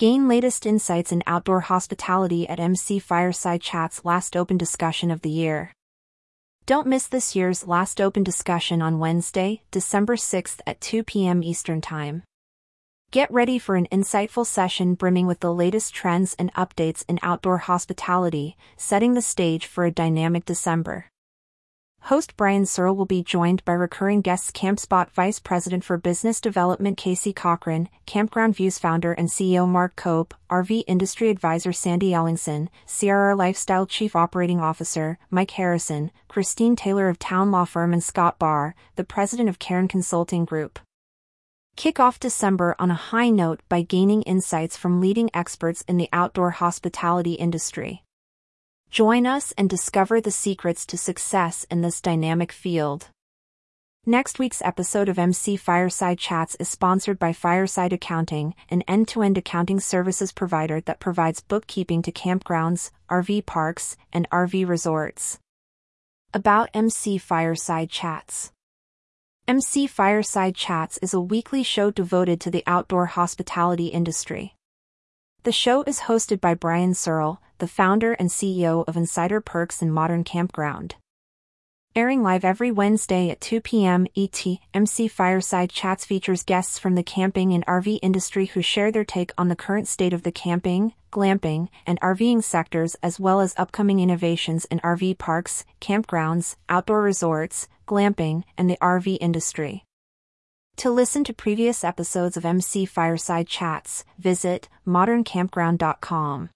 Gain latest insights in outdoor hospitality at MC Fireside Chat's last open discussion of the year. Don't miss this year's last open discussion on Wednesday, December 6th at 2 p.m. Eastern Time. Get ready for an insightful session brimming with the latest trends and updates in outdoor hospitality, setting the stage for a dynamic December. Host Brian Searle will be joined by recurring guests CampSpot Vice President for Business Development Casey Cochran, Campground Views founder and CEO Mark Koep, RV Industry Advisor Sandy Ellingson, CRR Lifestyle Chief Operating Officer Mike Harrison, Christine Taylor of Town Law Firm and Scott Barr, the President of Karen Consulting Group. Kick off December on a high note by gaining insights from leading experts in the outdoor hospitality industry. Join us and discover the secrets to success in this dynamic field. Next week's episode of MC Fireside Chats is sponsored by Fireside Accounting, an end to end accounting services provider that provides bookkeeping to campgrounds, RV parks, and RV resorts. About MC Fireside Chats MC Fireside Chats is a weekly show devoted to the outdoor hospitality industry. The show is hosted by Brian Searle, the founder and CEO of Insider Perks and Modern Campground. Airing live every Wednesday at 2 p.m. ET, MC Fireside Chats features guests from the camping and RV industry who share their take on the current state of the camping, glamping, and RVing sectors as well as upcoming innovations in RV parks, campgrounds, outdoor resorts, glamping, and the RV industry. To listen to previous episodes of MC Fireside Chats, visit moderncampground.com.